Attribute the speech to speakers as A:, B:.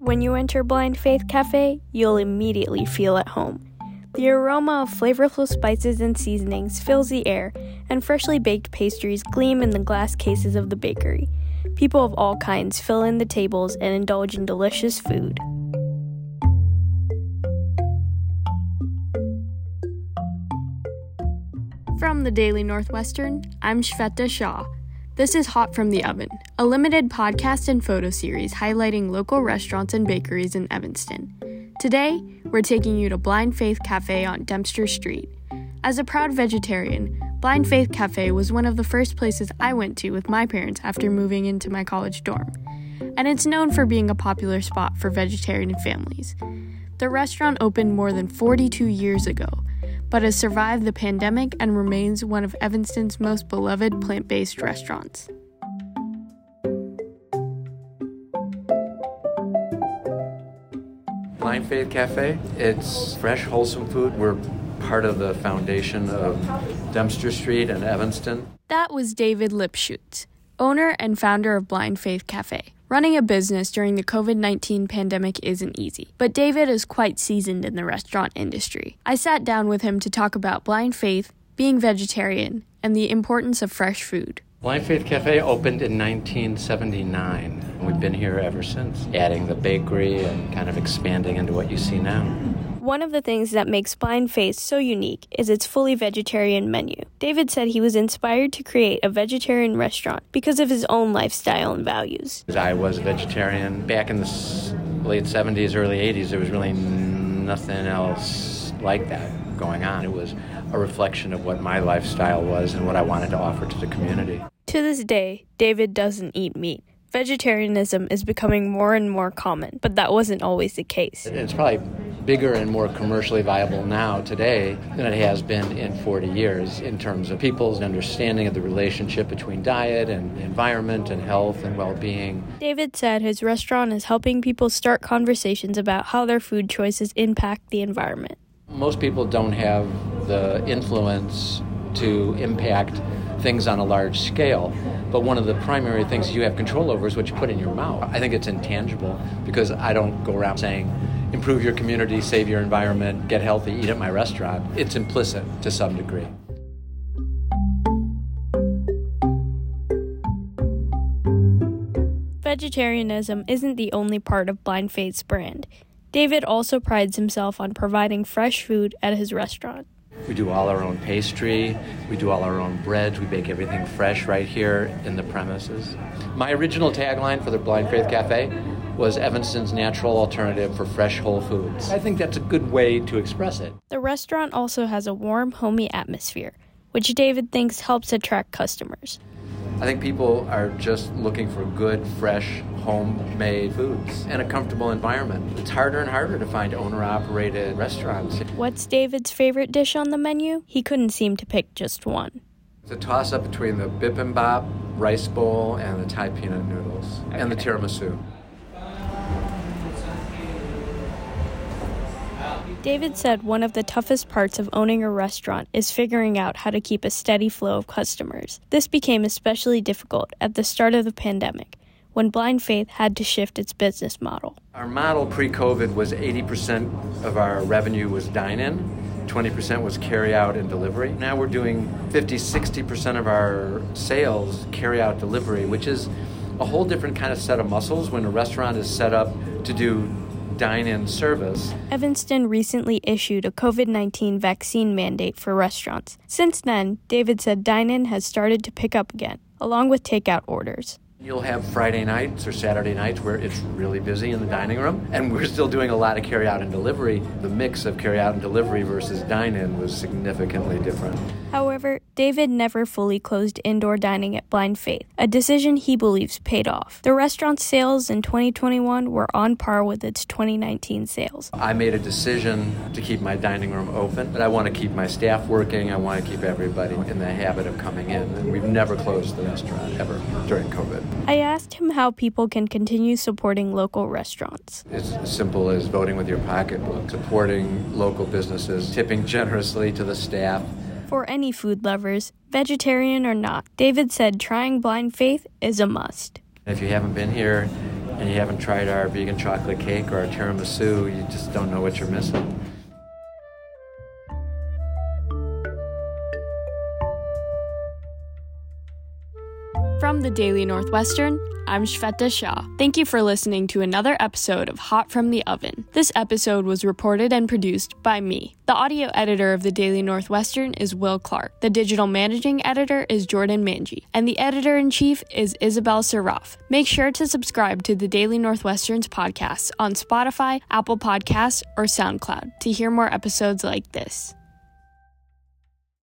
A: When you enter Blind Faith Cafe, you'll immediately feel at home. The aroma of flavorful spices and seasonings fills the air, and freshly baked pastries gleam in the glass cases of the bakery. People of all kinds fill in the tables and indulge in delicious food. From the Daily Northwestern, I'm Shweta Shah. This is Hot from the Oven, a limited podcast and photo series highlighting local restaurants and bakeries in Evanston. Today, we're taking you to Blind Faith Cafe on Dempster Street. As a proud vegetarian, Blind Faith Cafe was one of the first places I went to with my parents after moving into my college dorm, and it's known for being a popular spot for vegetarian families. The restaurant opened more than 42 years ago but has survived the pandemic and remains one of Evanston's most beloved plant based restaurants.
B: Blind Faith Cafe, it's fresh, wholesome food. We're part of the foundation of Dempster Street and Evanston.
A: That was David Lipschutz, owner and founder of Blind Faith Cafe. Running a business during the COVID 19 pandemic isn't easy, but David is quite seasoned in the restaurant industry. I sat down with him to talk about blind faith, being vegetarian, and the importance of fresh food.
B: Blind Faith Cafe opened in 1979. We've been here ever since, adding the bakery and kind of expanding into what you see now.
A: One of the things that makes Blind Faith so unique is its fully vegetarian menu. David said he was inspired to create a vegetarian restaurant because of his own lifestyle and values.
B: I was a vegetarian back in the late 70s, early 80s. There was really nothing else like that going on. It was a reflection of what my lifestyle was and what I wanted to offer to the community.
A: To this day, David doesn't eat meat. Vegetarianism is becoming more and more common, but that wasn't always the case.
B: It's probably bigger and more commercially viable now today than it has been in 40 years in terms of people's understanding of the relationship between diet and environment and health and well-being.
A: David said his restaurant is helping people start conversations about how their food choices impact the environment.
B: Most people don't have the influence to impact things on a large scale. But one of the primary things you have control over is what you put in your mouth. I think it's intangible because I don't go around saying, improve your community, save your environment, get healthy, eat at my restaurant. It's implicit to some degree.
A: Vegetarianism isn't the only part of Blind Faith's brand. David also prides himself on providing fresh food at his restaurant.
B: We do all our own pastry, we do all our own breads, we bake everything fresh right here in the premises. My original tagline for the Blind Faith Cafe was Evanston's natural alternative for fresh whole foods. I think that's a good way to express it.
A: The restaurant also has a warm, homey atmosphere, which David thinks helps attract customers.
B: I think people are just looking for good, fresh, homemade foods and a comfortable environment. It's harder and harder to find owner operated restaurants.
A: What's David's favorite dish on the menu? He couldn't seem to pick just one.
B: It's a toss up between the bibimbap, rice bowl, and the Thai peanut noodles, and the tiramisu.
A: David said one of the toughest parts of owning a restaurant is figuring out how to keep a steady flow of customers. This became especially difficult at the start of the pandemic when Blind Faith had to shift its business model.
B: Our model pre COVID was 80% of our revenue was dine in, 20% was carry out and delivery. Now we're doing 50, 60% of our sales carry out delivery, which is a whole different kind of set of muscles when a restaurant is set up to do dine in service.
A: Evanston recently issued a COVID 19 vaccine mandate for restaurants. Since then, David said dine in has started to pick up again, along with takeout orders.
B: You'll have Friday nights or Saturday nights where it's really busy in the dining room, and we're still doing a lot of carry out and delivery. The mix of carry out and delivery versus dine in was significantly different.
A: However, David never fully closed indoor dining at Blind Faith, a decision he believes paid off. The restaurant's sales in 2021 were on par with its 2019 sales.
B: I made a decision to keep my dining room open, but I want to keep my staff working. I want to keep everybody in the habit of coming in. And we've never closed the restaurant ever during COVID.
A: I asked him how people can continue supporting local restaurants.
B: It's as simple as voting with your pocketbook, supporting local businesses, tipping generously to the staff.
A: For any food lovers, vegetarian or not, David said trying Blind Faith is a must.
B: If you haven't been here, and you haven't tried our vegan chocolate cake or our tiramisu, you just don't know what you're missing.
C: From the Daily Northwestern, I'm Shweta Shah. Thank you for listening to another episode of Hot from the Oven. This episode was reported and produced by me. The audio editor of the Daily Northwestern is Will Clark. The digital managing editor is Jordan Manji. And the editor in chief is Isabel Saraf. Make sure to subscribe to the Daily Northwestern's podcasts on Spotify, Apple Podcasts, or SoundCloud to hear more episodes like this.